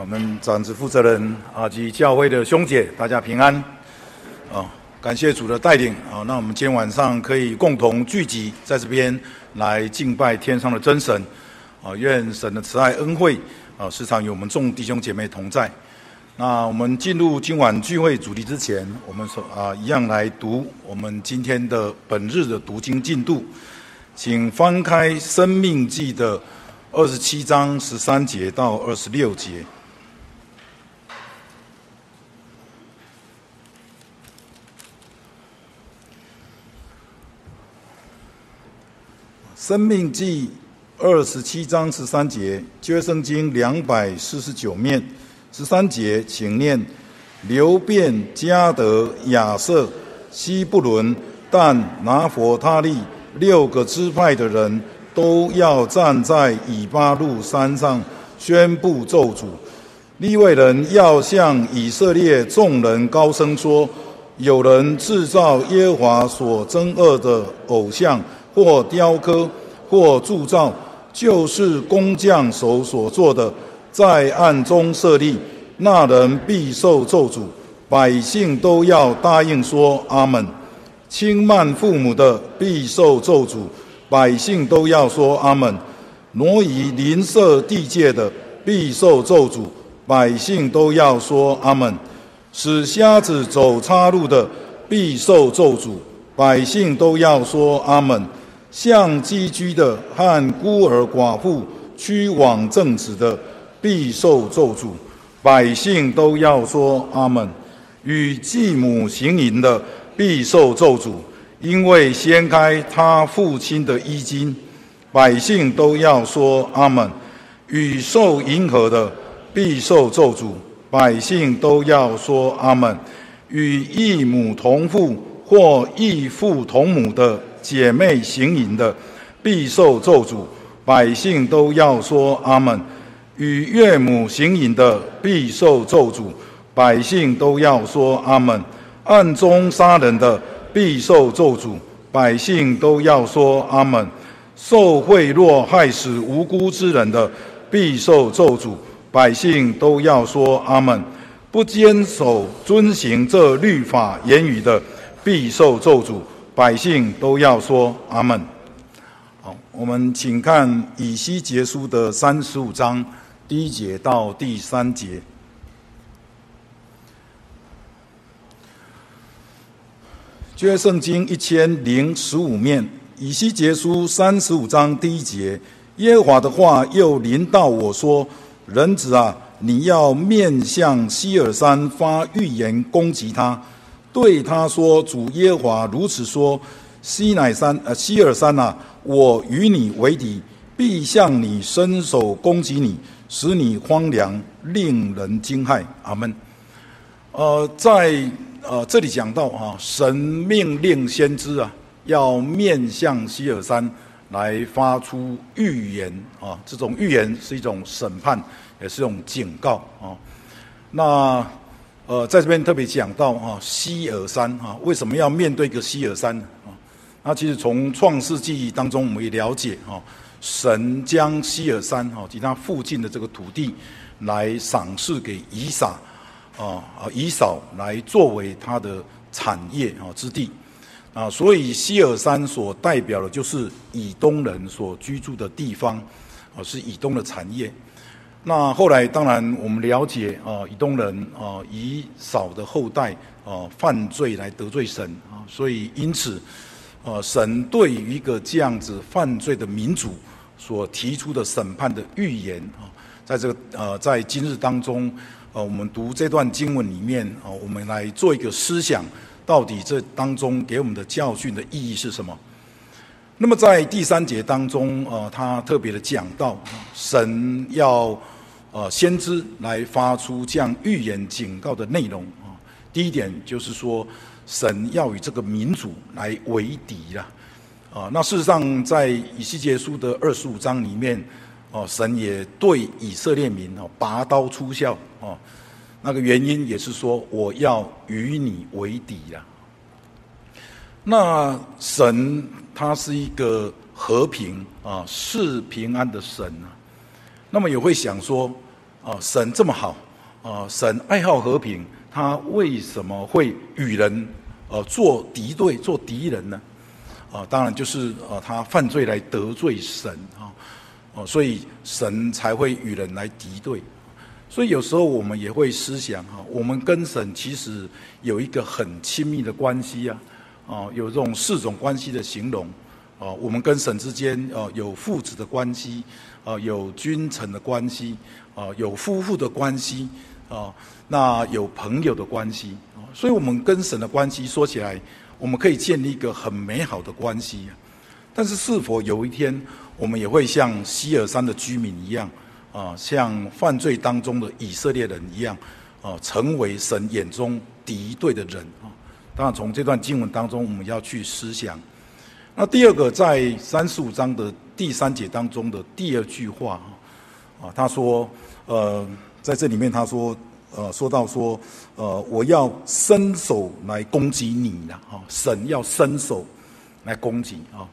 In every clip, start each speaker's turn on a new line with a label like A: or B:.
A: 我们长子负责人啊及教会的兄姐，大家平安啊！感谢主的带领啊！那我们今天晚上可以共同聚集在这边来敬拜天上的真神啊！愿神的慈爱恩惠啊时常与我们众弟兄姐妹同在。那我们进入今晚聚会主题之前，我们说啊一样来读我们今天的本日的读经进度，请翻开《生命记》的二十七章十三节到二十六节。生命记二十七章十三节，旧约圣经两百四十九面，十三节，请念：流便、迦得、亚设、西布伦、但、拿弗他利六个支派的人都要站在以巴路山上宣布咒诅。立位人要向以色列众人高声说：有人制造耶和华所憎恶的偶像。或雕刻，或铸造，就是工匠手所做的，在暗中设立，那人必受咒诅。百姓都要答应说阿门。轻慢父母的必受咒诅，百姓都要说阿门。挪移邻舍地界的必受咒诅，百姓都要说阿门。使瞎子走岔路的必受咒诅，百姓都要说阿门。向寄居的和孤儿寡妇屈枉正直的，必受咒诅，百姓都要说阿门。与继母行淫的，必受咒诅，因为掀开他父亲的衣襟，百姓都要说阿门。与受迎合的，必受咒诅，百姓都要说阿门。与异母同父或异父同母的。姐妹行淫的，必受咒诅，百姓都要说阿门。与岳母行淫的，必受咒诅，百姓都要说阿门。暗中杀人的，必受咒诅，百姓都要说阿门。受贿赂害死无辜之人的，必受咒诅，百姓都要说阿门。不坚守遵行这律法言语的，必受咒诅。百姓都要说阿门。好，我们请看以西结书的三十五章第一节到第三节。旧约圣经一千零十五面，以西结书三十五章第一节，耶和华的话又临到我说：“人子啊，你要面向西尔山发预言攻击他。”对他说：“主耶和华如此说：西乃山，呃，西尔山啊，我与你为敌，必向你伸手攻击你，使你荒凉，令人惊骇。”阿门。呃，在呃这里讲到啊，神命令先知啊，要面向西尔山来发出预言啊，这种预言是一种审判，也是一种警告啊。那呃，在这边特别讲到啊，西尔山啊，为什么要面对一个西尔山呢啊？那其实从创世纪当中，我们也了解啊，神将西尔山啊及它附近的这个土地来赏赐给以撒啊啊，以扫来作为他的产业啊之地啊，所以西尔山所代表的就是以东人所居住的地方啊，是以东的产业。那后来，当然我们了解啊，以东人啊，以扫的后代啊，犯罪来得罪神啊，所以因此，呃，神对于一个这样子犯罪的民族所提出的审判的预言啊，在这个呃，在今日当中，呃，我们读这段经文里面啊，我们来做一个思想，到底这当中给我们的教训的意义是什么？那么在第三节当中，呃，他特别的讲到，神要呃先知来发出这样预言警告的内容啊。第一点就是说，神要与这个民族来为敌了啊。那事实上，在以西结书的二十五章里面，哦，神也对以色列民哦拔刀出鞘哦。那个原因也是说，我要与你为敌了。那神他是一个和平啊，是平安的神啊。那么也会想说，啊，神这么好，啊，神爱好和平，他为什么会与人呃做敌对、做敌人呢？啊，当然就是啊，他犯罪来得罪神啊，哦，所以神才会与人来敌对。所以有时候我们也会思想哈，我们跟神其实有一个很亲密的关系啊，啊，有这种四种关系的形容啊，我们跟神之间啊有父子的关系啊，有君臣的关系啊，有夫妇的关系啊，那有朋友的关系啊，所以我们跟神的关系说起来，我们可以建立一个很美好的关系。但是是否有一天我们也会像西尔山的居民一样？啊，像犯罪当中的以色列人一样，啊，成为神眼中敌对的人。当然，从这段经文当中，我们要去思想。那第二个，在三十五章的第三节当中的第二句话啊，他说，呃，在这里面他说，呃，说到说，呃，我要伸手来攻击你了哈，神要伸手来攻击啊。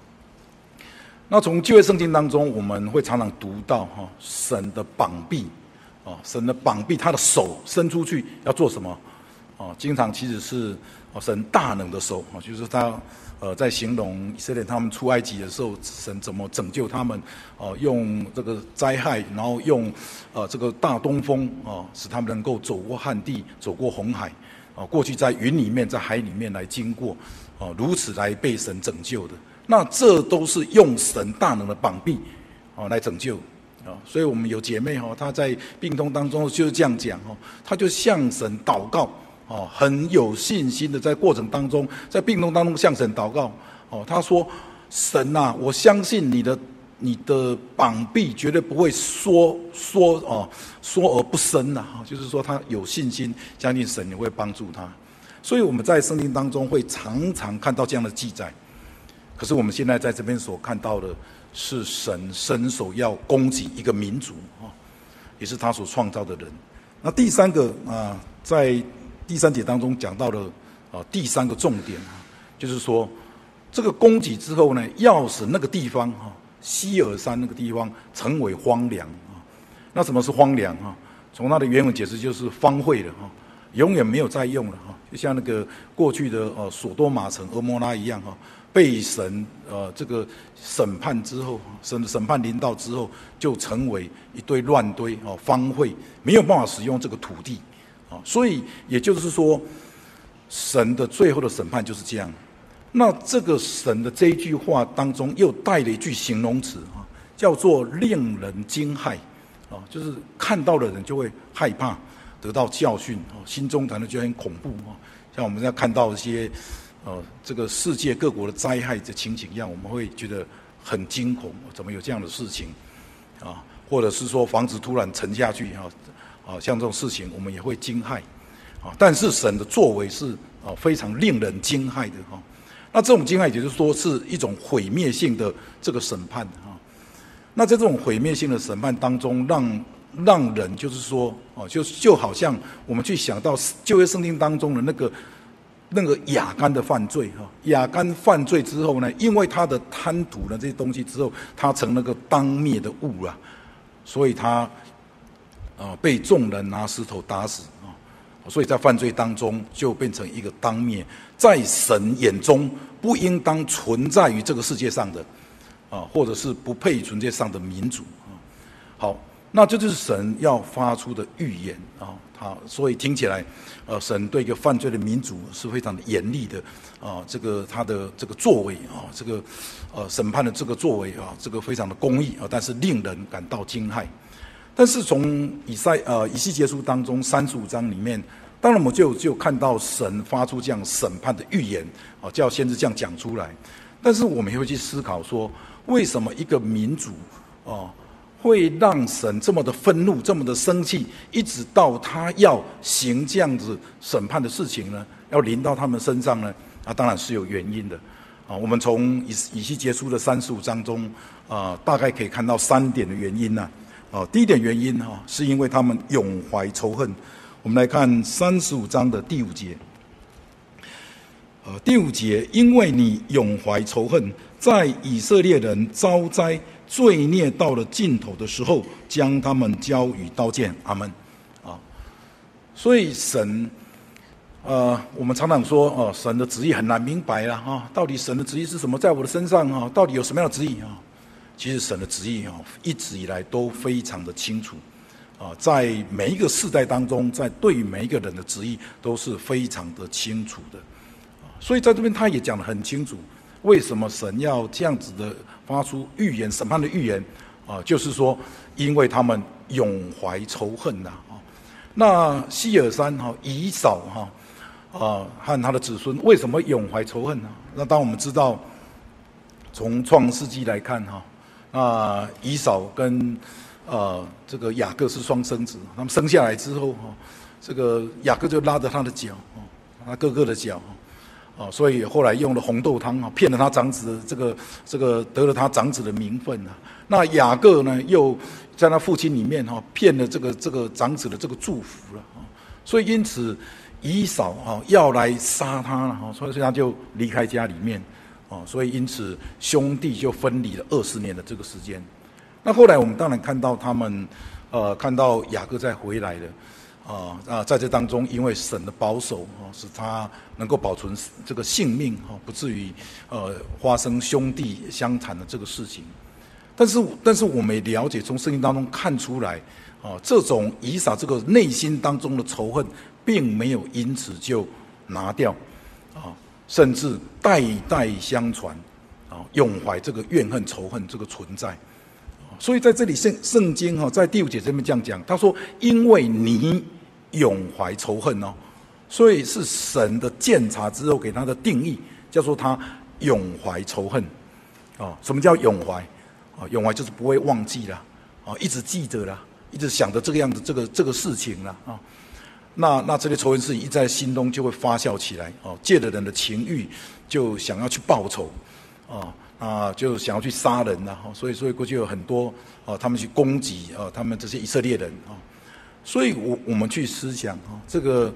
A: 那从旧约圣经当中，我们会常常读到哈神的膀臂，啊神的膀臂，他的手伸出去要做什么？啊，经常其实是啊神大能的手啊，就是他呃在形容以色列他们出埃及的时候，神怎么拯救他们？啊，用这个灾害，然后用呃这个大东风啊，使他们能够走过旱地，走过红海，啊，过去在云里面，在海里面来经过，啊，如此来被神拯救的。那这都是用神大能的膀臂，啊，来拯救，啊，所以我们有姐妹哈，她在病痛当中就是这样讲哦，她就向神祷告，哦，很有信心的在过程当中，在病痛当中向神祷告，哦，他说神呐，我相信你的你的膀臂绝对不会缩缩哦缩而不伸呐，哈，就是说他有信心相信神也会帮助他，所以我们在圣经当中会常常看到这样的记载。可是我们现在在这边所看到的，是神伸手要攻击一个民族啊，也是他所创造的人。那第三个啊，在第三节当中讲到的啊，第三个重点啊，就是说这个攻击之后呢，要使那个地方哈，西尔山那个地方成为荒凉啊。那什么是荒凉啊？从它的原文解释就是荒废的哈，永远没有再用了哈，就像那个过去的呃索多玛城、蛾摩拉一样哈。被神呃这个审判之后，审审判临到之后，就成为一堆乱堆哦，荒废，没有办法使用这个土地所以也就是说，神的最后的审判就是这样。那这个神的这一句话当中，又带了一句形容词啊，叫做令人惊骇啊，就是看到的人就会害怕，得到教训啊，心中感到就很恐怖啊。像我们在看到一些。呃，这个世界各国的灾害的情景一样，我们会觉得很惊恐，怎么有这样的事情？啊，或者是说房子突然沉下去啊，啊，像这种事情我们也会惊骇，啊，但是神的作为是啊非常令人惊骇的哈。那这种惊骇，也就是说是一种毁灭性的这个审判啊。那在这种毁灭性的审判当中，让让人就是说，哦，就就好像我们去想到旧约圣经当中的那个。那个亚干的犯罪哈，亚干犯罪之后呢，因为他的贪图了这些东西之后，他成那个当灭的物啊，所以他啊被众人拿石头打死啊，所以在犯罪当中就变成一个当面，在神眼中不应当存在于这个世界上的啊，或者是不配存在上的民族啊。好，那这就是神要发出的预言啊。好，所以听起来，呃，神对一个犯罪的民族是非常的严厉的，啊，这个他的这个作为啊，这个呃审判的这个作为啊，这个非常的公义啊，但是令人感到惊骇。但是从以赛呃以西结书当中三十五章里面，当然我们就就看到神发出这样审判的预言啊，叫先知这样讲出来。但是我们也会去思考说，为什么一个民族啊？会让神这么的愤怒，这么的生气，一直到他要行这样子审判的事情呢？要临到他们身上呢？啊，当然是有原因的。啊，我们从以以西结书的三十五章中啊，大概可以看到三点的原因呢。哦第一点原因哈，是因为他们永怀仇恨。我们来看三十五章的第五节。呃，第五节，因为你永怀仇恨，在以色列人遭灾。罪孽到了尽头的时候，将他们交与刀剑。阿门。啊，所以神，呃，我们常常说，哦，神的旨意很难明白了哈，到底神的旨意是什么，在我的身上啊，到底有什么样的旨意啊？其实神的旨意啊，一直以来都非常的清楚，啊，在每一个世代当中，在对于每一个人的旨意都是非常的清楚的，所以在这边他也讲得很清楚。为什么神要这样子的发出预言审判的预言啊？就是说，因为他们永怀仇恨呐啊。那西尔山哈以扫哈啊和他的子孙为什么永怀仇恨呢？那当我们知道，从创世纪来看哈，啊以扫跟呃这个雅各是双生子，他们生下来之后哈，这个雅各就拉着他的脚啊，他哥哥的脚。啊，所以后来用了红豆汤啊，骗了他长子的这个这个得了他长子的名分啊。那雅各呢，又在他父亲里面哈，骗了这个这个长子的这个祝福了啊。所以因此以扫啊要来杀他了哈，所以他就离开家里面啊。所以因此兄弟就分离了二十年的这个时间。那后来我们当然看到他们呃，看到雅各再回来了。啊啊，在这当中，因为神的保守啊，使他能够保存这个性命啊，不至于呃发生兄弟相残的这个事情。但是，但是我们也了解，从圣经当中看出来啊，这种以撒这个内心当中的仇恨，并没有因此就拿掉啊，甚至代代相传啊，永怀这个怨恨仇恨这个存在。所以在这里圣圣经哈，在第五节这边这样讲，他说：“因为你。”永怀仇恨哦，所以是神的鉴察之后给他的定义，叫做他永怀仇恨，啊，什么叫永怀？啊，永怀就是不会忘记了，啊，一直记着了，一直想着这个样子，这个这个事情了，啊，那那这些仇恨事情一在心中就会发酵起来，哦，借着人的情欲就想要去报仇，啊啊，就想要去杀人呐，所以所以过去有很多啊，他们去攻击啊，他们这些以色列人啊。所以，我我们去思想哦，这个，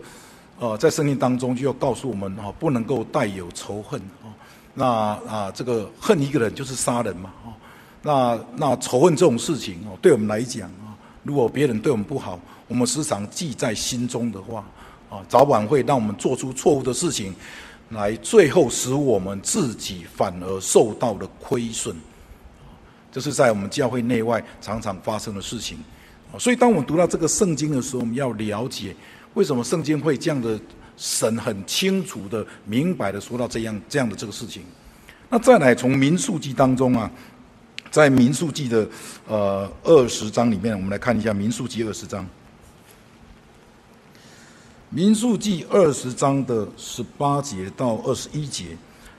A: 呃，在圣经当中就要告诉我们哈，不能够带有仇恨啊。那啊，这个恨一个人就是杀人嘛哦。那那仇恨这种事情哦，对我们来讲啊，如果别人对我们不好，我们时常记在心中的话啊，早晚会让我们做出错误的事情，来最后使我们自己反而受到了亏损。这是在我们教会内外常常发生的事情。所以，当我们读到这个圣经的时候，我们要了解为什么圣经会这样的神很清楚的、明白的说到这样这样的这个事情。那再来从民数记当中啊，在民数记的呃二十章里面，我们来看一下民数记二十章。民数记二十章的十八节到二十一节。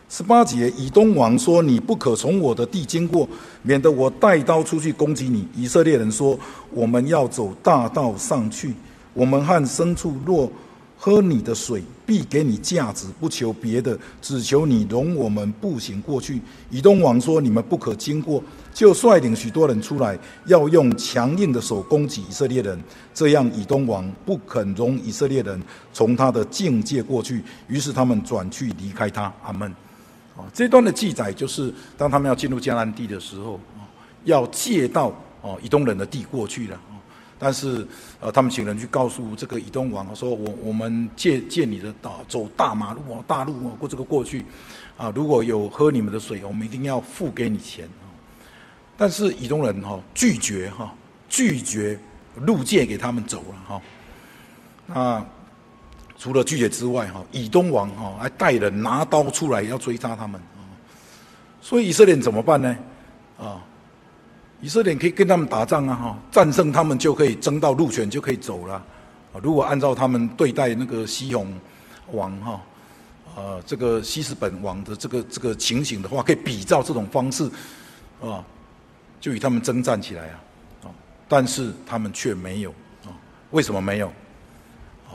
A: 十八节，以东王说：“你不可从我的地经过，免得我带刀出去攻击你。”以色列人说：“我们要走大道上去。我们和牲畜若喝你的水，必给你价子，不求别的，只求你容我们步行过去。”以东王说：“你们不可经过。”就率领许多人出来，要用强硬的手攻击以色列人。这样，以东王不肯容以色列人从他的境界过去，于是他们转去离开他。阿门。这段的记载就是，当他们要进入迦南地的时候，要借到哦以东人的地过去了。但是呃，他们请人去告诉这个以东王说：“我我们借借你的道走大马路哦，大路哦过这个过去啊，如果有喝你们的水，我们一定要付给你钱。”但是以东人哈拒绝哈拒绝入借给他们走了哈啊。除了拒绝之外，哈，以东王哈还带人拿刀出来要追杀他们，所以以色列人怎么办呢？啊，以色列人可以跟他们打仗啊，哈，战胜他们就可以争到路权就可以走了。啊，如果按照他们对待那个西宏王哈，呃，这个西实本王的这个这个情形的话，可以比照这种方式，啊，就与他们征战起来啊，啊，但是他们却没有啊，为什么没有？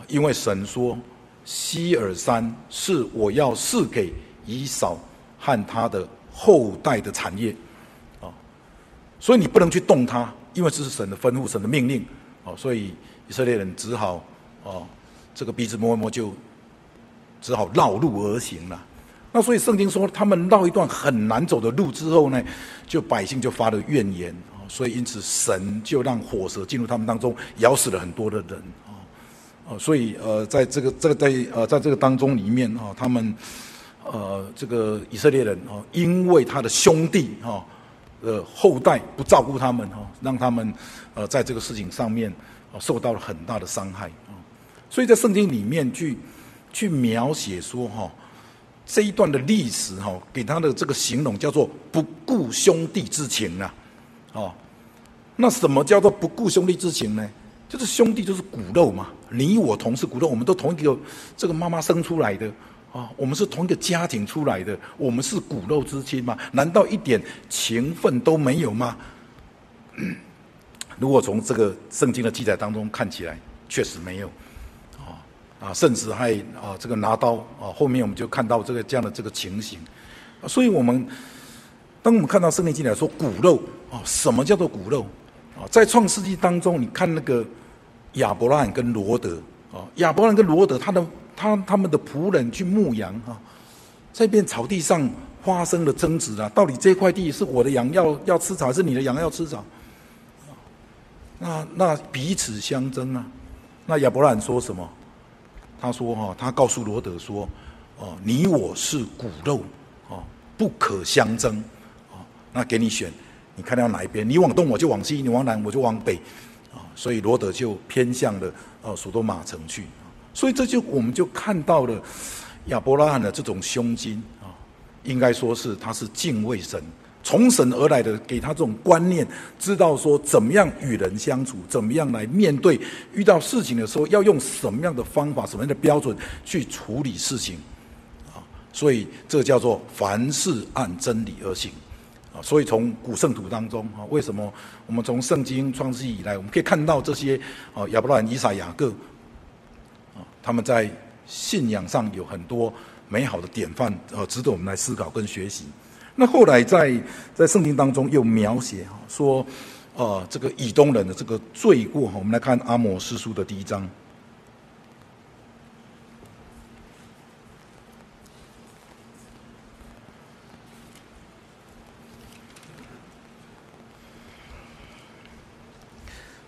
A: 因为神说，西尔山是我要赐给以扫和他的后代的产业，啊，所以你不能去动它，因为这是神的吩咐，神的命令，啊，所以以色列人只好，啊，这个鼻子摸一摸就，只好绕路而行了。那所以圣经说，他们绕一段很难走的路之后呢，就百姓就发了怨言啊，所以因此神就让火蛇进入他们当中，咬死了很多的人啊啊，所以呃，在这个这个在呃在这个当中里面啊，他们呃这个以色列人啊，因为他的兄弟啊的后代不照顾他们哈，让他们呃在这个事情上面啊受到了很大的伤害啊，所以在圣经里面去去描写说哈。这一段的历史哈，给他的这个形容叫做“不顾兄弟之情”啊，哦，那什么叫做不顾兄弟之情呢？就是兄弟就是骨肉嘛，你我同是骨肉，我们都同一个这个妈妈生出来的啊，我们是同一个家庭出来的，我们是骨肉之亲嘛？难道一点情分都没有吗？如果从这个圣经的记载当中看起来，确实没有。啊，甚至还啊，这个拿刀啊，后面我们就看到这个这样的这个情形，所以我们当我们看到圣经记载说骨肉啊，什么叫做骨肉啊？在创世纪当中，你看那个亚伯拉罕跟罗德啊，亚伯拉罕跟罗德他的他他们的仆人去牧羊啊，在一片草地上发生了争执啊，到底这块地是我的羊要要吃草，还是你的羊要吃草？那那彼此相争啊，那亚伯拉罕说什么？他说：“哈，他告诉罗德说，哦，你我是骨肉，哦，不可相争，哦，那给你选，你看到哪一边？你往东我就往西，你往南我就往北，啊，所以罗德就偏向了呃所多玛城去，所以这就我们就看到了亚伯拉罕的这种胸襟啊，应该说是他是敬畏神。”从神而来的，给他这种观念，知道说怎么样与人相处，怎么样来面对遇到事情的时候，要用什么样的方法、什么样的标准去处理事情，啊，所以这叫做凡事按真理而行，啊，所以从古圣徒当中啊，为什么我们从圣经创世以来，我们可以看到这些啊亚伯拉罕、以撒、雅各，啊，他们在信仰上有很多美好的典范，呃，值得我们来思考跟学习。那后来在在圣经当中又描写说，呃，这个以东人的这个罪过哈，我们来看阿摩斯书的第一章。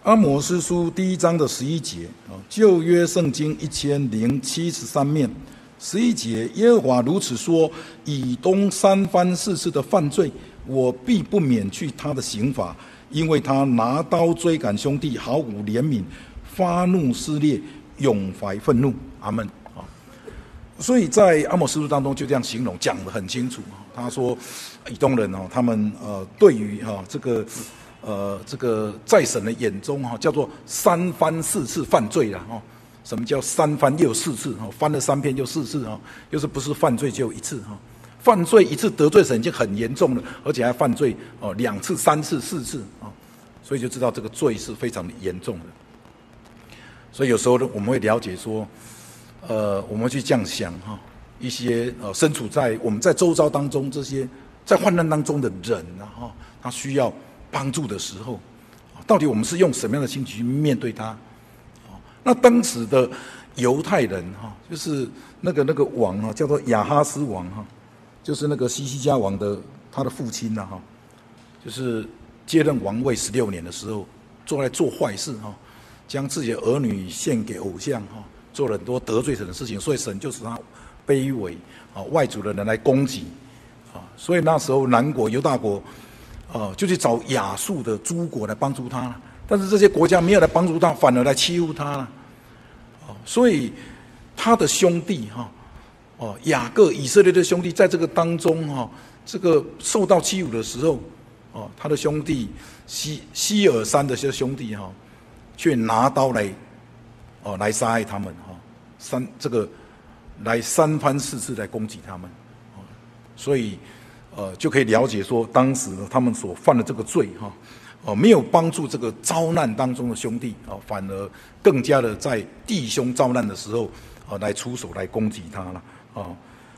A: 阿摩斯书第一章的十一节啊，旧约圣经一千零七十三面。十一节，耶和华如此说：以东三番四次的犯罪，我必不免去他的刑罚，因为他拿刀追赶兄弟，毫无怜悯，发怒撕裂，永怀愤怒。阿门。啊，所以在阿摩司书当中就这样形容，讲得很清楚。他说，以东人哦，他们呃，对于哈这个呃这个在神的眼中哈，叫做三番四次犯罪了哈。什么叫三番又四次？哈，翻了三篇就四次哈，又是不是犯罪就一次哈？犯罪一次得罪神已经很严重了，而且还犯罪哦两次、三次、四次啊，所以就知道这个罪是非常的严重的。所以有时候呢，我们会了解说，呃，我们去这样想哈，一些呃身处在我们在周遭当中这些在患难当中的人啊哈，他需要帮助的时候，到底我们是用什么样的心情去面对他？那当时的犹太人哈，就是那个那个王啊，叫做亚哈斯王哈，就是那个西西家王的他的父亲呐哈，就是接任王位十六年的时候，做来做坏事哈，将自己的儿女献给偶像哈，做了很多得罪神的事情，所以神就使他卑微啊，外族的人来攻击啊，所以那时候南国犹大国啊，就去找亚述的诸国来帮助他。但是这些国家没有来帮助他，反而来欺负他了，所以他的兄弟哈，哦，雅各以色列的兄弟，在这个当中哈，这个受到欺辱的时候，哦，他的兄弟西西尔山的些兄弟哈，却拿刀来，哦，来杀害他们哈，三这个来三番四次来攻击他们，所以呃，就可以了解说，当时，他们所犯的这个罪哈。哦，没有帮助这个遭难当中的兄弟啊，反而更加的在弟兄遭难的时候啊，来出手来攻击他了啊。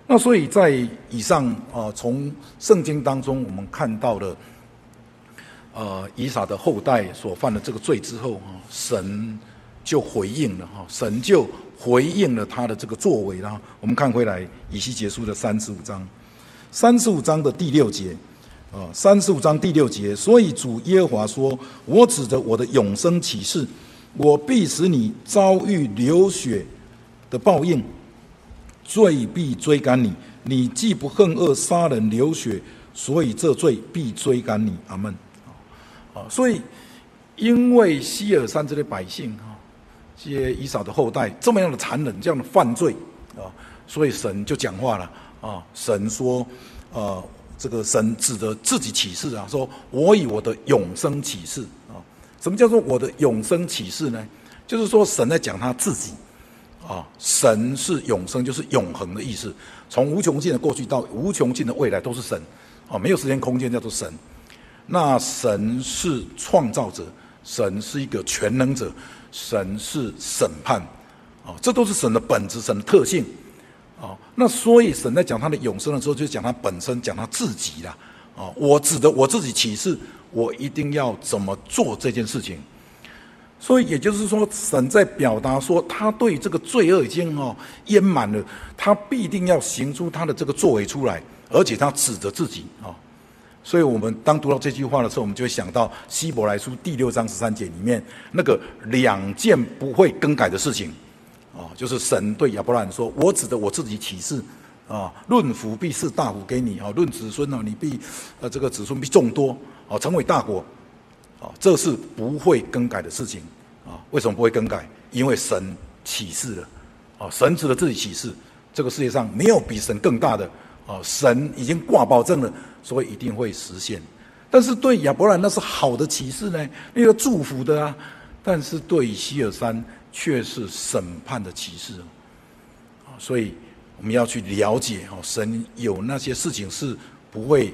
A: 那所以在以上啊，从圣经当中我们看到了，呃，以撒的后代所犯的这个罪之后啊，神就回应了哈，神就回应了他的这个作为啦。我们看回来以西结书的三十五章，三十五章的第六节啊，三十五章第六节，所以主耶和华说：“我指着我的永生起誓，我必使你遭遇流血的报应，罪必追赶你。你既不恨恶杀人流血，所以这罪必追赶你。”阿门。啊，所以因为西尔山这些百姓哈。这些以扫的后代这么样的残忍，这样的犯罪啊，所以神就讲话了啊。神说，呃，这个神指着自己起誓啊，说我以我的永生起誓啊。什么叫做我的永生起誓呢？就是说神在讲他自己啊。神是永生，就是永恒的意思。从无穷尽的过去到无穷尽的未来都是神啊，没有时间空间叫做神。那神是创造者，神是一个全能者。神是审判，啊，这都是神的本质，神的特性，哦，那所以神在讲他的永生的时候，就讲他本身，讲他自己啦，啊，我指的我自己启示，我一定要怎么做这件事情，所以也就是说，神在表达说，他对这个罪恶已经哦淹满了，他必定要行出他的这个作为出来，而且他指着自己啊。所以我们当读到这句话的时候，我们就会想到希伯来书第六章十三节里面那个两件不会更改的事情，啊，就是神对亚伯兰说：“我指的我自己起誓，啊，论福必是大福给你，啊，论子孙呢，你必呃这个子孙必众多，啊，成为大国，啊，这是不会更改的事情，啊，为什么不会更改？因为神起誓了，啊，神指的自己起誓，这个世界上没有比神更大的。”哦，神已经挂保证了，所以一定会实现。但是对亚伯兰那是好的启示呢，那个祝福的啊。但是对西尔山却是审判的启示。啊，所以我们要去了解哦，神有那些事情是不会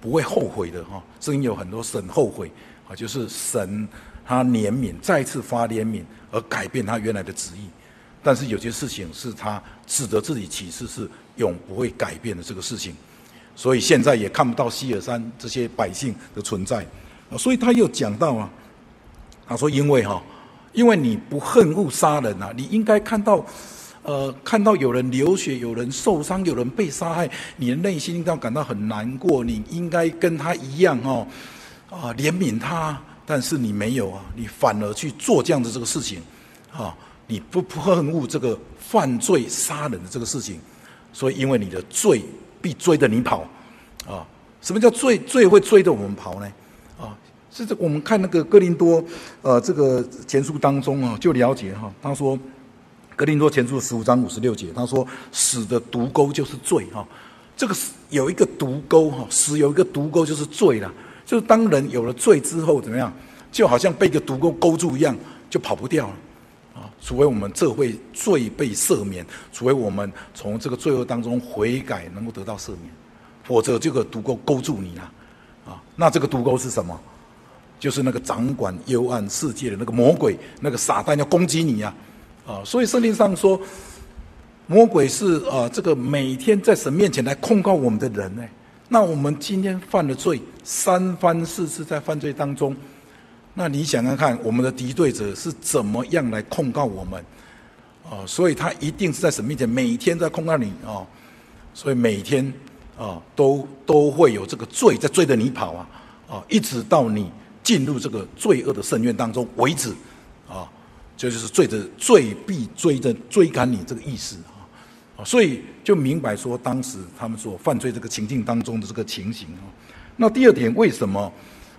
A: 不会后悔的哈。圣经有很多神后悔啊，就是神他怜悯，再次发怜悯而改变他原来的旨意。但是有些事情是他指责自己启示是。永不会改变的这个事情，所以现在也看不到西尔山这些百姓的存在，所以他又讲到啊，他说因为哈，因为你不恨恶杀人啊，你应该看到，呃，看到有人流血，有人受伤，有人被杀害，你的内心应该感到很难过，你应该跟他一样哦，啊，怜悯他，但是你没有啊，你反而去做这样的这个事情，啊，你不不恨恶这个犯罪杀人的这个事情。所以，因为你的罪必追着你跑，啊，什么叫罪？罪会追着我们跑呢？这，是这我们看那个哥林多，呃，这个前书当中啊，就了解哈。他说，哥林多前书的十五章五十六节，他说，死的毒钩就是罪哈。这个有一个毒钩哈，死有一个毒钩就是罪了。就是当人有了罪之后，怎么样？就好像被一个毒钩勾住一样，就跑不掉了啊。除非我们这会罪被赦免，除非我们从这个罪恶当中悔改，能够得到赦免，否则这个毒钩勾住你了，啊，那这个毒钩是什么？就是那个掌管幽暗世界的那个魔鬼，那个撒旦要攻击你呀，啊，所以圣经上说，魔鬼是啊，这个每天在神面前来控告我们的人呢。那我们今天犯了罪，三番四次在犯罪当中。那你想想看，我们的敌对者是怎么样来控告我们？啊，所以他一定是在神面前每天在控告你啊，所以每天啊都都会有这个罪在追着你跑啊啊，一直到你进入这个罪恶的深渊当中为止啊，这就是罪的罪必追着追赶你这个意思啊，所以就明白说当时他们所犯罪这个情境当中的这个情形啊。那第二点，为什么？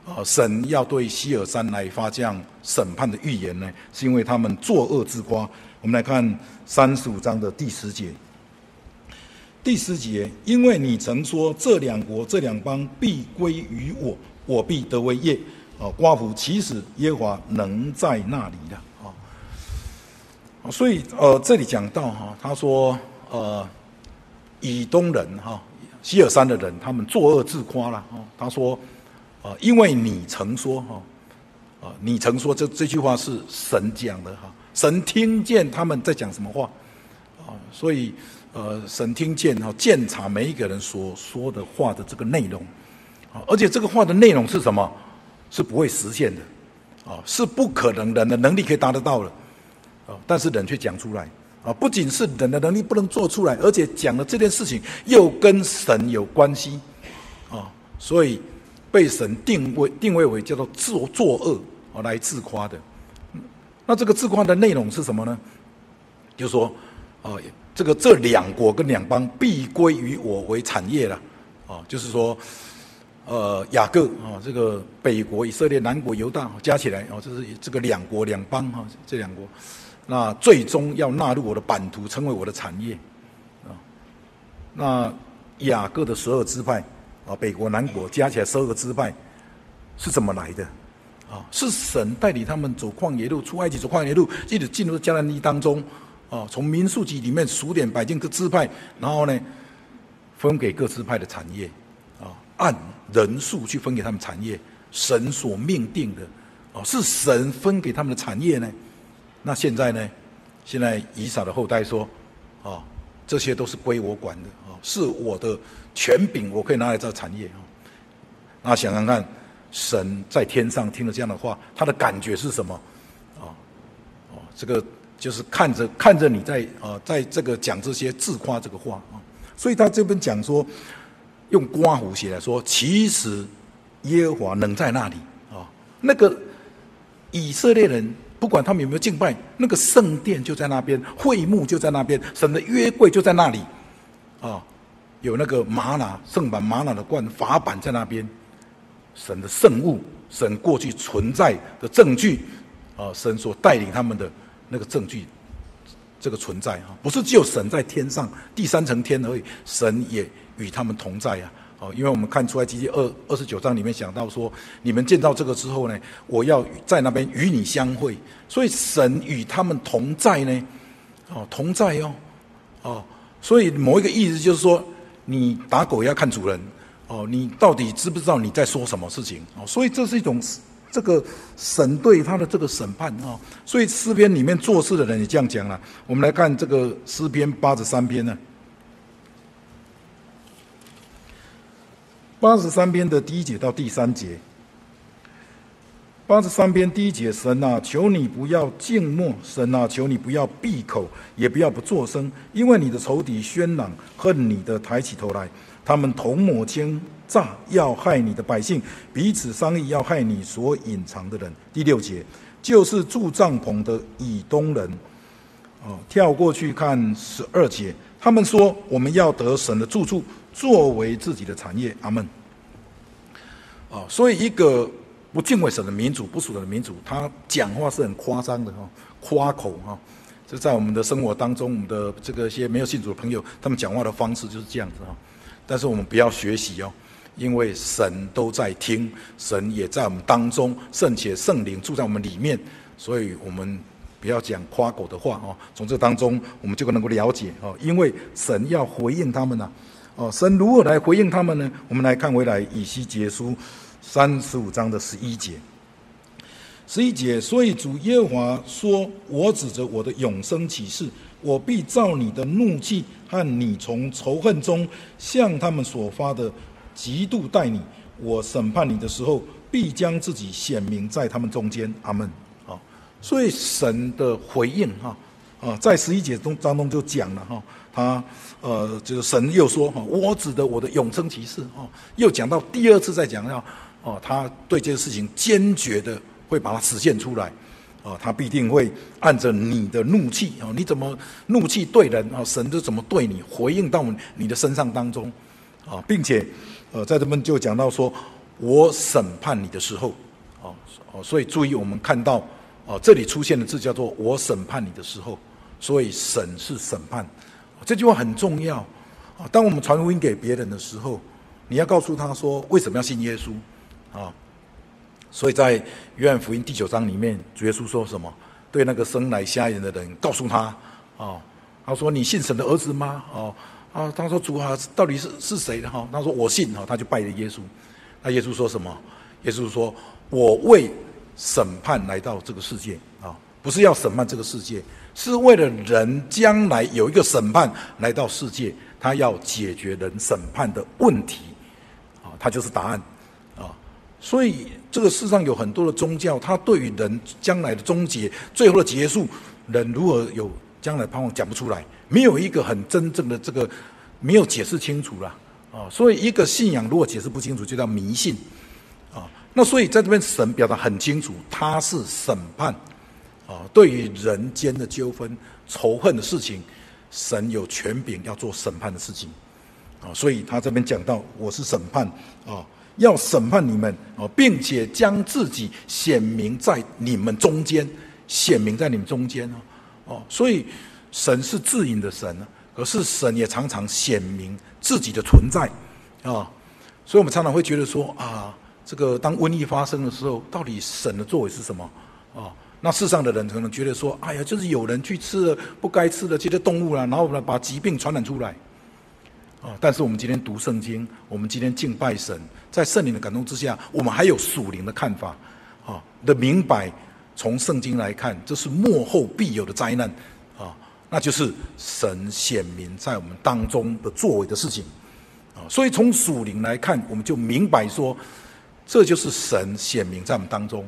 A: 啊，神要对西尔山来发这样审判的预言呢？是因为他们作恶之夸。我们来看三十五章的第十节。第十节，因为你曾说这两国、这两邦必归于我，我必得为业。啊，瓜夫其实耶和华能在那里的啊。所以呃，这里讲到哈，他说呃，以东人哈，西尔山的人，他们作恶自夸了啊。他说。啊，因为你曾说哈，啊，你曾说这这句话是神讲的哈，神听见他们在讲什么话，啊，所以呃，神听见哈，鉴察每一个人所说的话的这个内容，啊，而且这个话的内容是什么？是不会实现的，啊，是不可能人的能力可以达得到的，啊，但是人却讲出来啊，不仅是人的能力不能做出来，而且讲的这件事情又跟神有关系啊，所以被神定位定位为叫做作作恶啊来自夸的。那这个自夸的内容是什么呢？就说啊，这个这两国跟两邦必归于我为产业了啊，就是说。呃，雅各啊，这个北国以色列，南国犹大加起来哦，这是这个两国两邦哈，这两国，那最终要纳入我的版图，成为我的产业啊。那雅各的十二支派啊，北国南国加起来十二个支派是怎么来的啊？是神带领他们走旷野路，出埃及走旷野路，一直进入迦南地当中啊。从民数记里面数点百姓各支派，然后呢，分给各支派的产业啊，按。人数去分给他们产业，神所命定的，哦，是神分给他们的产业呢。那现在呢？现在以扫的后代说，哦，这些都是归我管的，哦，是我的权柄，我可以拿来造产业。哦，那想想看，神在天上听了这样的话，他的感觉是什么？哦，哦，这个就是看着看着你在啊、在这个讲这些自夸这个话啊，所以他这边讲说。用刮胡写来说，其实耶和华能在那里啊。那个以色列人不管他们有没有敬拜，那个圣殿就在那边，会幕就在那边，神的约柜就在那里啊。有那个玛拿圣版玛拿的冠法版在那边，神的圣物，神过去存在的证据啊，神所带领他们的那个证据，这个存在啊，不是只有神在天上第三层天而已，神也。与他们同在呀，哦，因为我们看出来，其实二二十九章里面讲到说，你们见到这个之后呢，我要在那边与你相会，所以神与他们同在呢，哦，同在哟，哦，所以某一个意思就是说，你打狗要看主人，哦，你到底知不知道你在说什么事情？哦，所以这是一种这个神对他的这个审判啊，所以诗篇里面做事的人也这样讲了。我们来看这个诗篇八十三篇呢。八十三篇的第一节到第三节。八十三篇第一节，神啊，求你不要静默，神啊，求你不要闭口，也不要不作声，因为你的仇敌喧嚷，恨你的抬起头来，他们同谋奸诈，要害你的百姓，彼此商议，要害你所隐藏的人。第六节，就是住帐篷的以东人。哦，跳过去看十二节，他们说我们要得神的住处。作为自己的产业，阿门。啊，所以一个不敬畏神的民族，不属神的民族，他讲话是很夸张的哈，夸口哈。这在我们的生活当中，我们的这个些没有信主的朋友，他们讲话的方式就是这样子哈。但是我们不要学习哦，因为神都在听，神也在我们当中，圣且圣灵住在我们里面，所以我们不要讲夸口的话哦。从这当中，我们就能够了解哦，因为神要回应他们呐。哦，神如何来回应他们呢？我们来看回来以西结书三十五章的十一节。十一节，所以主耶和华说：“我指着我的永生起誓，我必照你的怒气和你从仇恨中向他们所发的嫉妒待你。我审判你的时候，必将自己显明在他们中间。”阿门。啊，所以神的回应哈啊，在十一节中当中就讲了哈。他呃，就是神又说哈，我指的我的永生骑士哦，又讲到第二次再讲到哦，他对这个事情坚决的会把它实现出来，啊，他必定会按着你的怒气啊，你怎么怒气对人啊，神就怎么对你，回应到你的身上当中，啊，并且呃，在这边就讲到说，我审判你的时候，哦哦，所以注意我们看到哦，这里出现的字叫做我审判你的时候，所以审是审判。这句话很重要啊！当我们传福音给别人的时候，你要告诉他说为什么要信耶稣啊？所以在约翰福音第九章里面，主耶稣说什么？对那个生来瞎眼的人，告诉他啊，他说：“你信神的儿子吗？”哦啊，他说：“主啊，到底是是谁的？”哈，他说：“我信。”哈，他就拜了耶稣。那耶稣说什么？耶稣说：“我为审判来到这个世界啊，不是要审判这个世界。”是为了人将来有一个审判来到世界，他要解决人审判的问题，啊，他就是答案，啊，所以这个世上有很多的宗教，他对于人将来的终结、最后的结束，人如何有将来盼望讲不出来，没有一个很真正的这个没有解释清楚了啊。所以一个信仰如果解释不清楚，就叫迷信啊。那所以在这边神表达很清楚，他是审判啊，对于人间的纠纷、仇恨的事情，神有权柄要做审判的事情啊。所以他这边讲到，我是审判啊。要审判你们啊，并且将自己显明在你们中间，显明在你们中间哦哦，所以神是自隐的神呢，可是神也常常显明自己的存在啊，所以我们常常会觉得说啊，这个当瘟疫发生的时候，到底神的作为是什么啊？那世上的人可能觉得说，哎呀，就是有人去吃了不该吃的这些动物了，然后呢，把疾病传染出来。啊！但是我们今天读圣经，我们今天敬拜神，在圣灵的感动之下，我们还有属灵的看法，啊的明白，从圣经来看，这是末后必有的灾难，啊，那就是神显明在我们当中的作为的事情，啊，所以从属灵来看，我们就明白说，这就是神显明在我们当中，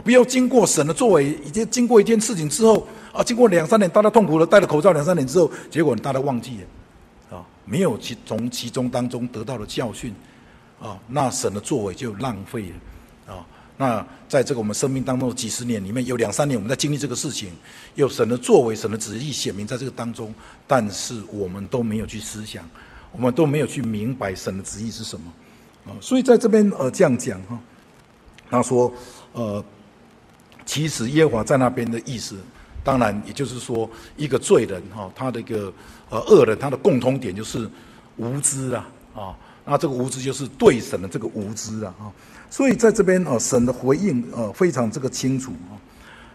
A: 不要经过神的作为，已经经过一件事情之后，啊，经过两三年大家痛苦了，戴了口罩两三年之后，结果大家忘记了。啊没有其从其中当中得到的教训，啊，那神的作为就浪费了，啊，那在这个我们生命当中的几十年里面，有两三年我们在经历这个事情，有神的作为、神的旨意显明在这个当中，但是我们都没有去思想，我们都没有去明白神的旨意是什么，啊，所以在这边呃这样讲哈，他说呃，其实耶和华在那边的意思。当然，也就是说，一个罪人哈，他的一个呃恶人，他的共通点就是无知啊啊，那这个无知就是对神的这个无知啊啊，所以在这边啊，神的回应呃非常这个清楚啊。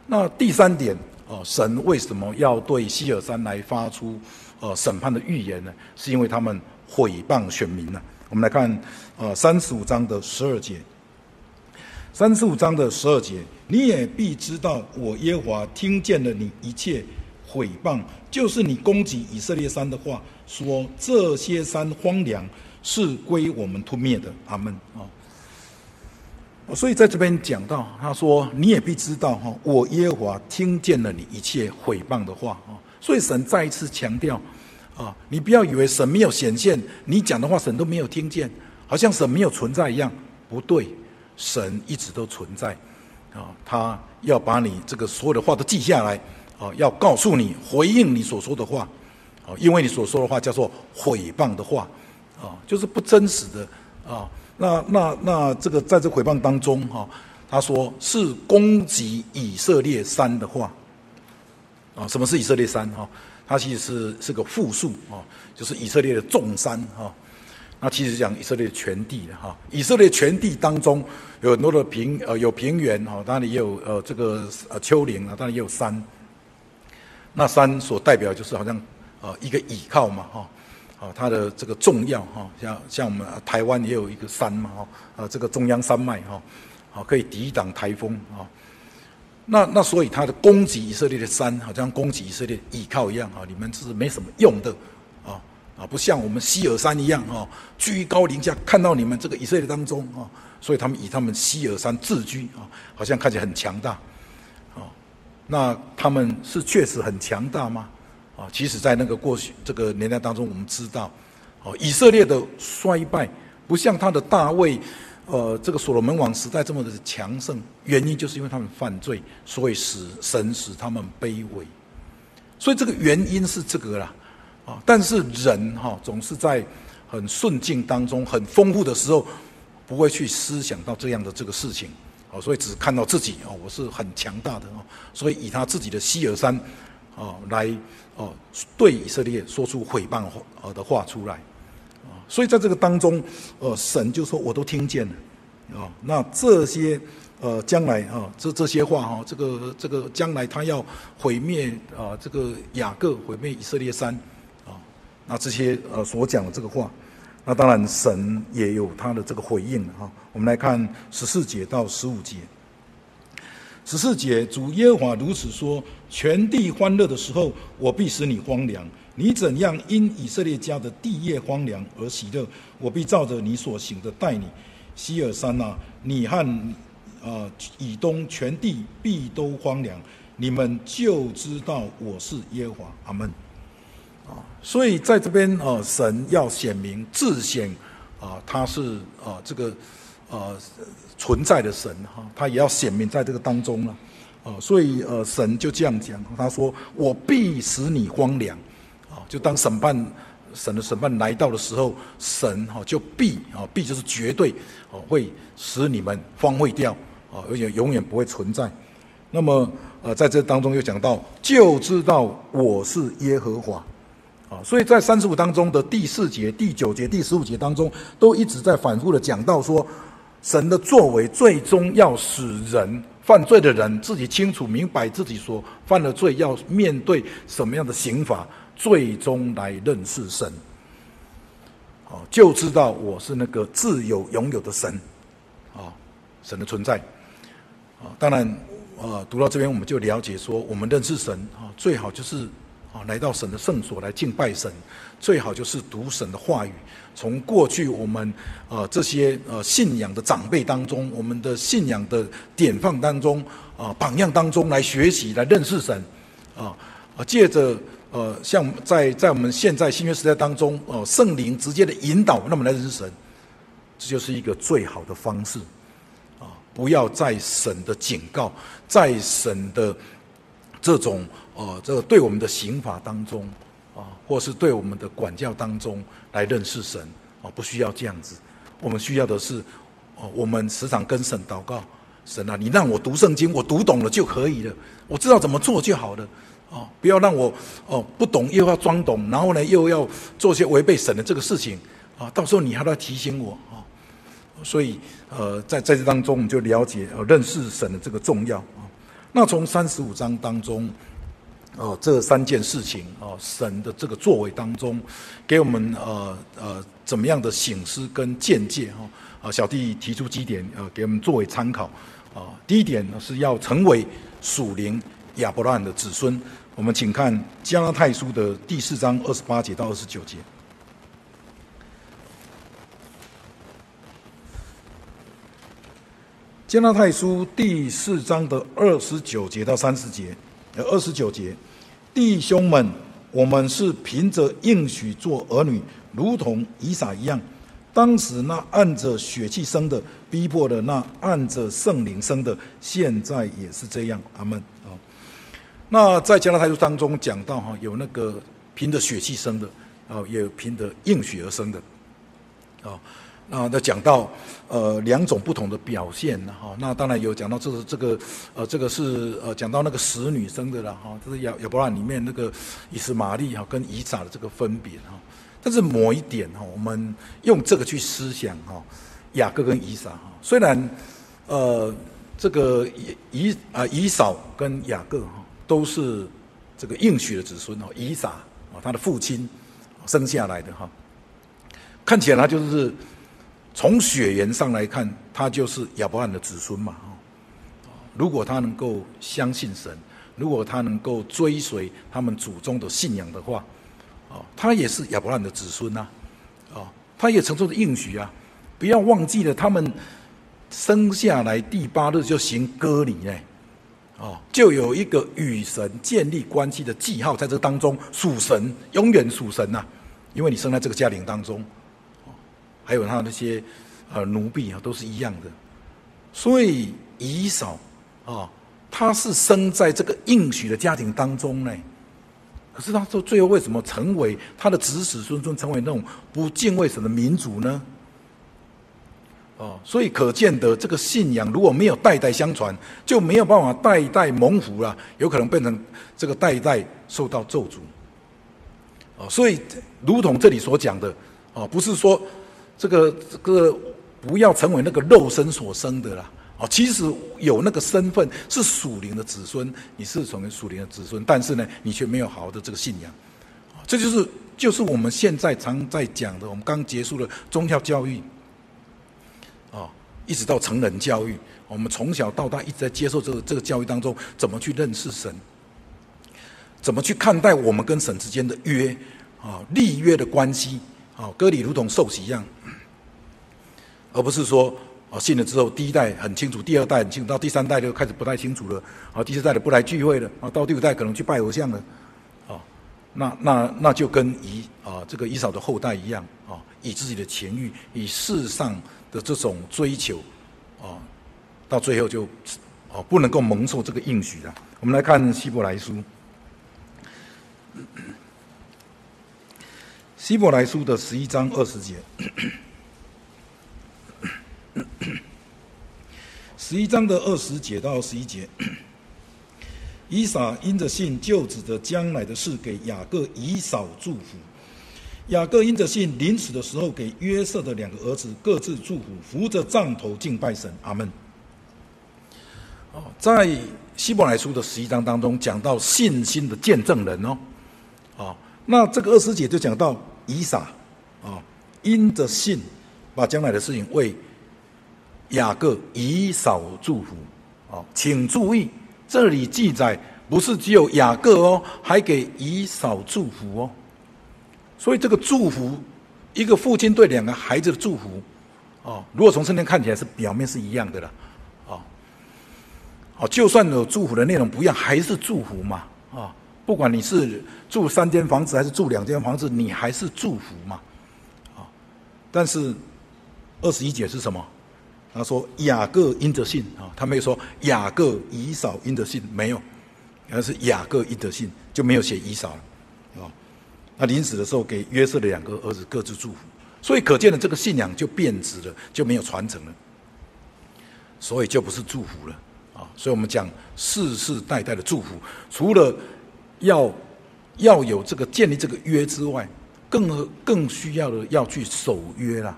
A: 那第三点啊，神为什么要对希尔山来发出呃审判的预言呢？是因为他们毁谤选民呢。我们来看呃三十五章的十二节。三十五章的十二节，你也必知道，我耶和华听见了你一切毁谤，就是你攻击以色列山的话，说这些山荒凉，是归我们吞灭的。阿门啊！所以在这边讲到，他说你也必知道哈，我耶和华听见了你一切毁谤的话啊。所以神再一次强调啊，你不要以为神没有显现，你讲的话神都没有听见，好像神没有存在一样，不对。神一直都存在，啊，他要把你这个所有的话都记下来，啊，要告诉你回应你所说的话，啊，因为你所说的话叫做毁谤的话，啊，就是不真实的，啊，那那那这个在这毁谤当中，哈，他说是攻击以色列山的话，啊，什么是以色列山？哈，它其实是是个复数，啊，就是以色列的众山，哈。那其实讲以色列全地的哈，以色列全地当中有很多的平呃有平原哈，当然也有呃这个呃丘陵啊，当然也有山。那山所代表就是好像呃一个倚靠嘛哈，啊它的这个重要哈，像像我们台湾也有一个山嘛哈，啊这个中央山脉哈，好可以抵挡台风啊。那那所以它的攻击以色列的山，好像攻击以色列倚靠一样啊，你们是没什么用的。啊，不像我们希尔山一样啊，居高临下看到你们这个以色列当中啊，所以他们以他们希尔山自居啊，好像看起来很强大，啊，那他们是确实很强大吗？啊，其实，在那个过去这个年代当中，我们知道，哦，以色列的衰败不像他的大卫，呃，这个所罗门王时代这么的强盛，原因就是因为他们犯罪，所以使神使他们卑微，所以这个原因是这个啦。啊，但是人哈总是在很顺境当中，很丰富的时候，不会去思想到这样的这个事情，啊，所以只看到自己啊，我是很强大的啊，所以以他自己的希尔山啊来哦对以色列说出毁谤话的话出来，啊，所以在这个当中，呃，神就说我都听见了，啊，那这些呃将来啊这这些话哈，这个这个将来他要毁灭啊这个雅各毁灭以色列山。那这些呃所讲的这个话，那当然神也有他的这个回应哈。我们来看十四节到十五节。十四节，主耶和华如此说：全地欢乐的时候，我必使你荒凉。你怎样因以色列家的地业荒凉而喜乐，我必照着你所行的待你。希尔山呐，你和啊以东全地必都荒凉。你们就知道我是耶和华。阿门。啊，所以在这边啊、呃，神要显明自显啊，他是啊这个啊存在的神哈，他也要显明在这个当中了。啊，所以呃，神就这样讲，他说：“我必使你荒凉。”啊，就当审判神的审判来到的时候，神哈就必啊必就是绝对哦会使你们荒废掉啊，而且永远不会存在。那么呃，在这当中又讲到，就知道我是耶和华。啊，所以在三十五当中的第四节、第九节、第十五节当中，都一直在反复的讲到说，神的作为最终要使人。犯罪的人自己清楚明白自己所犯的罪，要面对什么样的刑罚，最终来认识神。啊，就知道我是那个自有永有的神，啊，神的存在。啊，当然，啊，读到这边我们就了解说，我们认识神啊，最好就是。啊，来到神的圣所来敬拜神，最好就是读神的话语。从过去我们呃这些呃信仰的长辈当中，我们的信仰的典范当中啊、呃、榜样当中来学习来认识神啊啊，借着呃像在在我们现在新约时代当中、呃、圣灵直接的引导，那么来认识神，这就是一个最好的方式啊！不要在神的警告，在神的这种。哦，这个对我们的刑法当中，啊，或是对我们的管教当中来认识神，啊，不需要这样子。我们需要的是，哦，我们时常跟神祷告，神啊，你让我读圣经，我读懂了就可以了，我知道怎么做就好了，啊，不要让我哦不懂又要装懂，然后呢又要做些违背神的这个事情，啊，到时候你还要提醒我，啊，所以呃，在在这当中我们就了解呃认识神的这个重要啊。那从三十五章当中。哦，这三件事情哦，神的这个作为当中，给我们呃呃怎么样的醒思跟见解哈？啊，小弟提出几点呃，给我们作为参考啊。第一点呢，是要成为属灵亚伯拉罕的子孙。我们请看加拉太书的第四章二十八节到二十九节。加拉太书第四章的二十九节到三十节。有二十九节，弟兄们，我们是凭着应许做儿女，如同以撒一样。当时那按着血气生的，逼迫的那按着圣灵生的，现在也是这样。阿门。啊，那在加拉太书当中讲到哈，有那个凭着血气生的，啊，也有凭着应许而生的，啊。啊，那讲到呃两种不同的表现哈，那当然有讲到这是这个呃这个是呃讲到那个使女生的了哈，这是亚亚伯拉里面那个以斯玛利哈跟以撒的这个分别哈，但是某一点哈，我们用这个去思想哈，雅各跟以撒哈，虽然呃这个以以啊以扫跟雅各哈都是这个应许的子孙哈，以撒啊他的父亲生下来的哈，看起来他就是。从血缘上来看，他就是亚伯拉罕的子孙嘛。如果他能够相信神，如果他能够追随他们祖宗的信仰的话，哦，他也是亚伯拉罕的子孙呐，啊，他也承受着应许啊。不要忘记了，他们生下来第八日就行割礼呢，哦，就有一个与神建立关系的记号，在这当中属神，永远属神呐，因为你生在这个家庭当中。还有他那些呃奴婢啊，都是一样的。所以以扫啊，他是生在这个应许的家庭当中呢。可是他说最后为什么成为他的子子孙孙成为那种不敬畏神的民族呢？哦，所以可见得这个信仰如果没有代代相传，就没有办法代代蒙福了，有可能变成这个代代受到咒诅。哦，所以如同这里所讲的，哦，不是说。这个这个不要成为那个肉身所生的啦，哦，其实有那个身份是属灵的子孙，你是成为属灵的子孙，但是呢，你却没有好好的这个信仰，这就是就是我们现在常在讲的，我们刚结束了宗教教育，啊，一直到成人教育，我们从小到大一直在接受这个这个教育当中，怎么去认识神，怎么去看待我们跟神之间的约，啊，立约的关系。哦，割礼如同受洗一样，而不是说啊，信了之后，第一代很清楚，第二代很清楚，到第三代就开始不太清楚了。啊，第四代的不来聚会了。啊，到第五代可能去拜偶像了。啊，那那那就跟以啊这个以扫的后代一样啊，以自己的情欲，以世上的这种追求，啊，到最后就啊不能够蒙受这个应许了。我们来看希伯来书，希伯来书的十一章二十节。十一章的二十节到十一节，以撒因着信，就指着将来的事给雅各、以扫祝福。雅各因着信，临死的时候给约瑟的两个儿子各自祝福，扶着杖头敬拜神。阿门。哦，在希伯来书的十一章当中，讲到信心的见证人哦，哦，那这个二十节就讲到以撒啊，因着信，把将来的事情为。雅各以扫祝福，哦，请注意，这里记载不是只有雅各哦，还给以扫祝福哦。所以这个祝福，一个父亲对两个孩子的祝福，哦，如果从圣经看起来是表面是一样的了，哦，哦，就算有祝福的内容不一样，还是祝福嘛，啊，不管你是住三间房子还是住两间房子，你还是祝福嘛，啊，但是二十一节是什么？他说：“雅各因着信啊，他没有说雅各以扫因着信，没有，而是雅各因着信，就没有写以扫了啊。那临死的时候给约瑟的两个儿子各自祝福，所以可见的这个信仰就变质了，就没有传承了，所以就不是祝福了啊。所以我们讲世世代代的祝福，除了要要有这个建立这个约之外，更更需要的要去守约了。”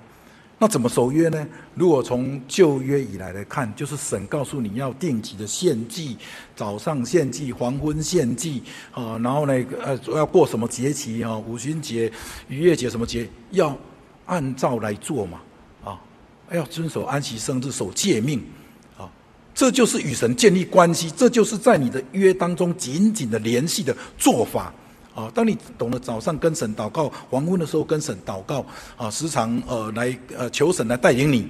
A: 那怎么守约呢？如果从旧约以来来看，就是神告诉你要定期的献祭，早上献祭，黄昏献祭，啊，然后呢，呃，要过什么节期啊？五旬节、逾越节什么节，要按照来做嘛，啊，要遵守安息生日，守诫命，啊，这就是与神建立关系，这就是在你的约当中紧紧的联系的做法。啊，当你懂得早上跟神祷告，黄昏的时候跟神祷告，啊，时常呃来呃求神来带领你，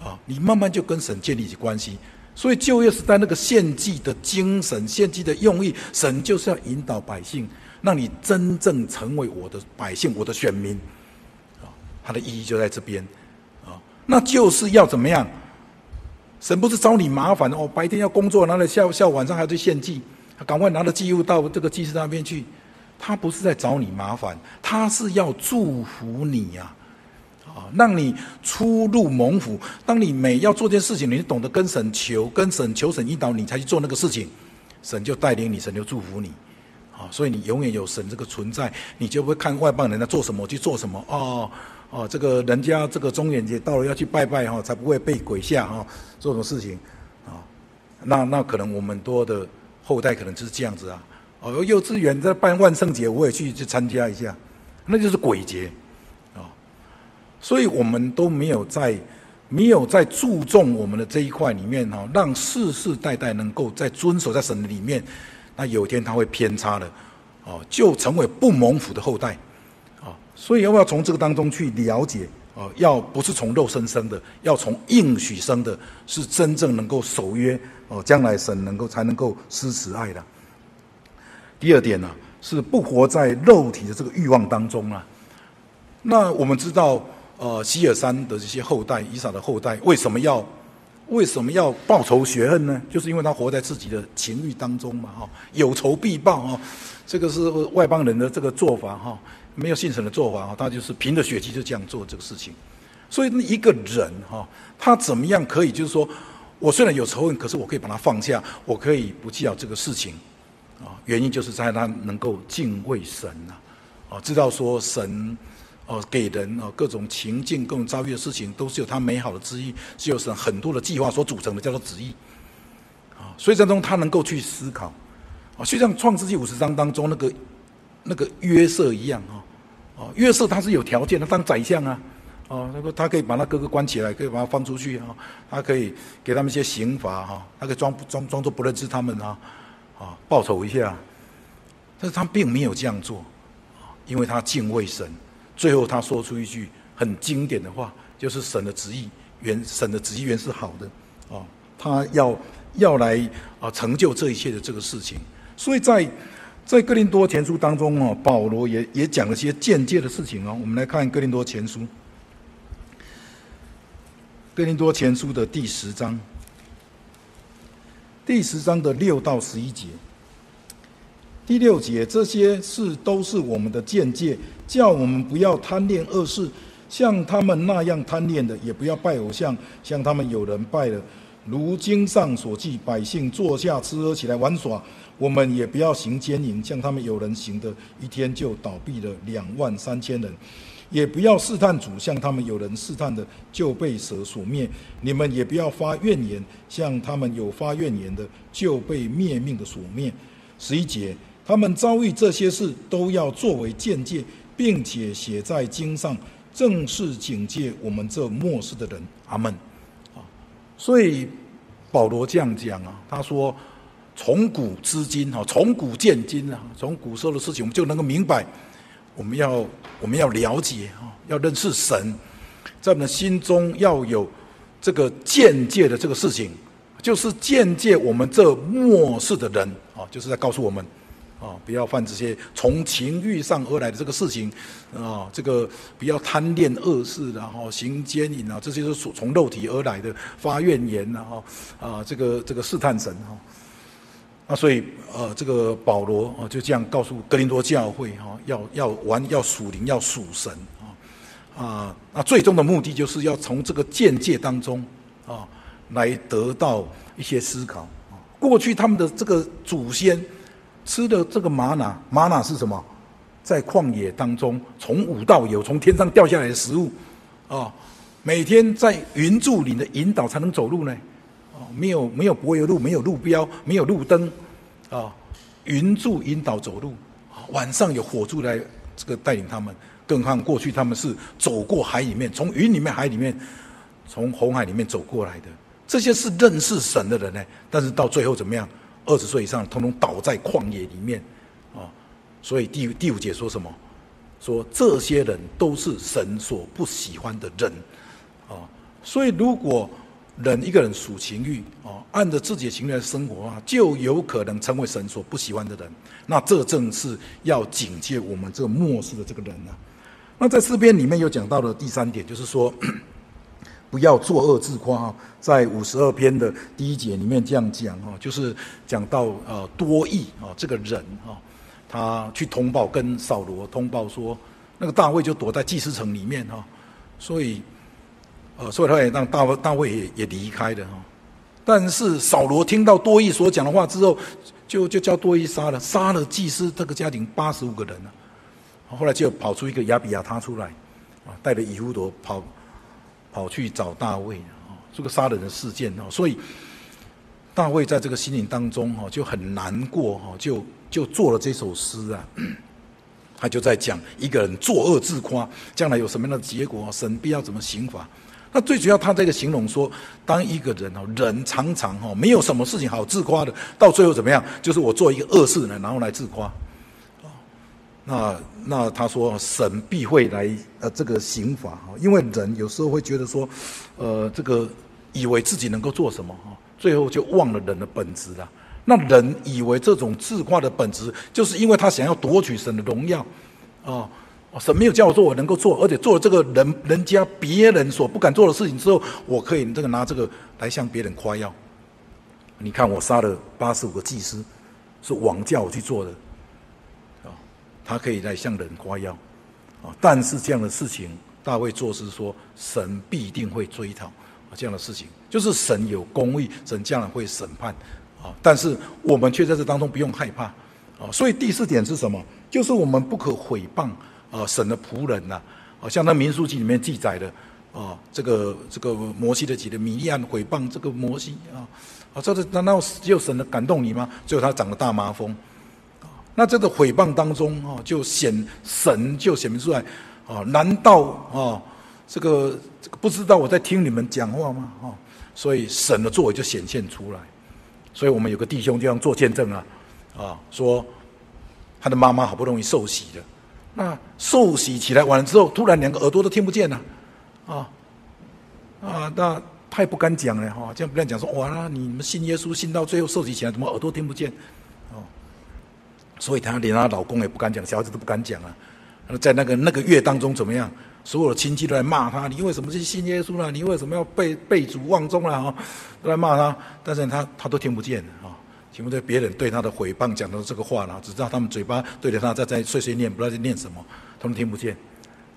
A: 啊，你慢慢就跟神建立起关系。所以旧约时代那个献祭的精神、献祭的用意，神就是要引导百姓，让你真正成为我的百姓、我的选民，啊，它的意义就在这边，啊，那就是要怎么样？神不是找你麻烦哦，白天要工作，拿了下下晚上还要去献祭，赶快拿着祭物到这个祭司那边去。他不是在找你麻烦，他是要祝福你呀，啊，让你出入蒙福。当你每要做件事情，你懂得跟神求，跟神求神引导你才去做那个事情，神就带领你，神就祝福你，啊，所以你永远有神这个存在，你就不会看外邦人在做什么去做什么哦哦，这个人家这个中元节到了要去拜拜哈，才不会被鬼吓哈，做什么事情啊？那那可能我们多的后代可能就是这样子啊。哦，幼稚园在办万圣节，我也去去参加一下，那就是鬼节，啊，所以我们都没有在没有在注重我们的这一块里面哈，让世世代代能够在遵守在神的里面，那有一天他会偏差的，哦，就成为不蒙福的后代，啊，所以要不要从这个当中去了解啊？要不是从肉身生的，要从应许生的，是真正能够守约哦，将来神能够才能够施慈爱的。第二点呢、是不活在肉体的这个欲望当中啊。那我们知道，呃，希尔山的这些后代，以撒的后代，为什么要为什么要报仇雪恨呢？就是因为他活在自己的情欲当中嘛，哈，有仇必报啊。这个是外邦人的这个做法哈，没有信神的做法哈，他就是凭着血气就这样做这个事情。所以一个人哈，他怎么样可以就是说，我虽然有仇恨，可是我可以把它放下，我可以不计较这个事情。啊，原因就是在他能够敬畏神呐，啊，知道说神，哦，给人啊各种情境、各种遭遇的事情，都是有他美好的旨意，是由神很多的计划所组成的，叫做旨意。啊，所以当中他能够去思考，啊，就像创世纪五十章当中那个那个约瑟一样啊，啊，约瑟他是有条件，的当宰相啊，啊，那个他可以把他哥哥关起来，可以把他放出去啊，他可以给他们一些刑罚哈，他可以装装装作不认识他们啊。啊，报仇一下，但是他并没有这样做，因为他敬畏神。最后他说出一句很经典的话，就是神的旨意原神的旨意原是好的啊，他要要来啊成就这一切的这个事情。所以在在哥林多前书当中啊，保罗也也讲了些间接的事情啊。我们来看哥林多前书，哥林多前书的第十章，第十章的六到十一节。第六节，这些事都是我们的见解，叫我们不要贪恋恶事，像他们那样贪恋的；也不要拜偶像，像他们有人拜了。如经上所记，百姓坐下吃喝起来玩耍，我们也不要行奸淫，像他们有人行的，一天就倒闭了两万三千人；也不要试探主，像他们有人试探的，就被蛇所灭。你们也不要发怨言，像他们有发怨言的，就被灭命的所灭。十一节。他们遭遇这些事，都要作为鉴戒，并且写在经上，正是警戒我们这末世的人。阿门。啊，所以保罗这样讲啊，他说：从古至今，哈，从古见今啊，从古时候的事情，我们就能够明白，我们要我们要了解啊，要认识神，在我们的心中要有这个鉴戒的这个事情，就是鉴戒我们这末世的人啊，就是在告诉我们。啊，不要犯这些从情欲上而来的这个事情，啊，这个不要贪恋恶事，然后行奸淫啊，这些都是从肉体而来的发怨言，然后啊，这个这个试探神哈，那所以呃，这个保罗啊就这样告诉格林多教会哈，要要玩要属灵要属神啊啊，那最终的目的就是要从这个见解当中啊来得到一些思考，过去他们的这个祖先。吃的这个玛瑙，玛瑙是什么？在旷野当中，从无到有，从天上掉下来的食物，啊、每天在云柱里的引导才能走路呢，没有没有柏油路，没有路标，没有路灯，啊、云柱引导走路，晚上有火柱来这个带领他们，更何况过去他们是走过海里面，从云里面、海里面，从红海里面走过来的，这些是认识神的人呢，但是到最后怎么样？二十岁以上，统统倒在旷野里面，啊，所以第第五节说什么？说这些人都是神所不喜欢的人，啊，所以如果人一个人属情欲，啊，按着自己的情欲来生活啊，就有可能成为神所不喜欢的人。那这正是要警戒我们这个末世的这个人啊。那在诗篇里面有讲到的第三点，就是说。不要作恶自夸啊！在五十二篇的第一节里面这样讲哈，就是讲到呃多义啊这个人啊，他去通报跟扫罗通报说，那个大卫就躲在祭司城里面哈，所以呃所以他也让大卫大卫也也离开了哈。但是扫罗听到多益所讲的话之后，就就叫多益杀了杀了祭司这个家庭八十五个人了，后来就跑出一个亚比亚他出来啊，带着以弗得跑。跑去找大卫啊，这个杀人的事件啊，所以大卫在这个心灵当中哈就很难过哈，就就做了这首诗啊，他就在讲一个人作恶自夸，将来有什么样的结果，神必要怎么刑罚？那最主要他这个形容说，当一个人哦，人常常哈没有什么事情好自夸的，到最后怎么样？就是我做一个恶事呢，然后来自夸。那那他说神必会来呃这个刑罚哈，因为人有时候会觉得说，呃这个以为自己能够做什么哈，最后就忘了人的本质了。那人以为这种自夸的本质，就是因为他想要夺取神的荣耀啊，神没有叫我做，我能够做，而且做了这个人人家别人所不敢做的事情之后，我可以这个拿这个来向别人夸耀。你看我杀了八十五个祭司，是王叫我去做的。啊他可以来向人夸耀，啊！但是这样的事情，大卫做事说，神必定会追讨！这样的事情，就是神有公义，神将来会审判，啊！但是我们却在这当中不用害怕，啊！所以第四点是什么？就是我们不可诽谤啊！神的仆人呐，啊！像那民数记里面记载的，啊！这个这个摩西的几个米利暗诽谤这个摩西啊！啊！这是难道只有神的感动你吗？最后他长了大麻风。啊那这个诽谤当中啊，就显神就显明出来啊？难道啊，这个这个不知道我在听你们讲话吗？啊，所以神的作为就显现出来。所以我们有个弟兄这样做见证啊，啊，说他的妈妈好不容易受洗了，那受洗起来完了之后，突然两个耳朵都听不见了，啊，
B: 啊，那他也不敢讲了哈，这样不敢讲说哇，那你们信耶稣信到最后受洗起来，怎么耳朵听不见？哦，所以她连她老公也不敢讲，小孩子都不敢讲啊。在那个那个月当中怎么样？所有的亲戚都来骂他，你为什么去信耶稣呢？你为什么要背背祖忘宗了？哈，都来骂他，但是他他都听不见请问这别人对他的诽谤讲的这个话呢，只知道他们嘴巴对着他在在碎碎念，不知道在念什么，他们听不见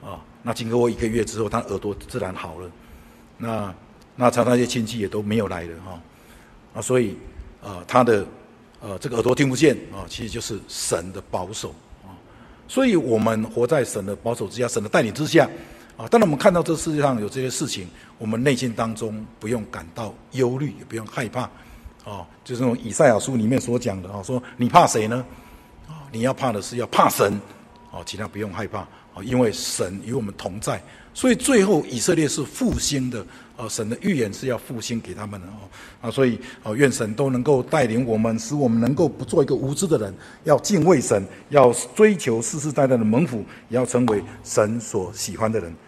B: 啊。那经过一个月之后，他耳朵自然好了。那那他那些亲戚也都没有来了哈啊，所以啊，他的呃这个耳朵听不见啊，其实就是神的保守啊。所以，我们活在神的保守之下，神的带领之下，啊，当然我们看到这世界上有这些事情，我们内心当中不用感到忧虑，也不用害怕，哦，就是那种以赛亚书里面所讲的哦，说你怕谁呢？啊，你要怕的是要怕神，哦，其他不用害怕，啊，因为神与我们同在。所以最后以色列是复兴的，呃，神的预言是要复兴给他们的哦，啊，所以啊，愿神都能够带领我们，使我们能够不做一个无知的人，要敬畏神，要追求世世代代的蒙福，也要成为神所喜欢的人。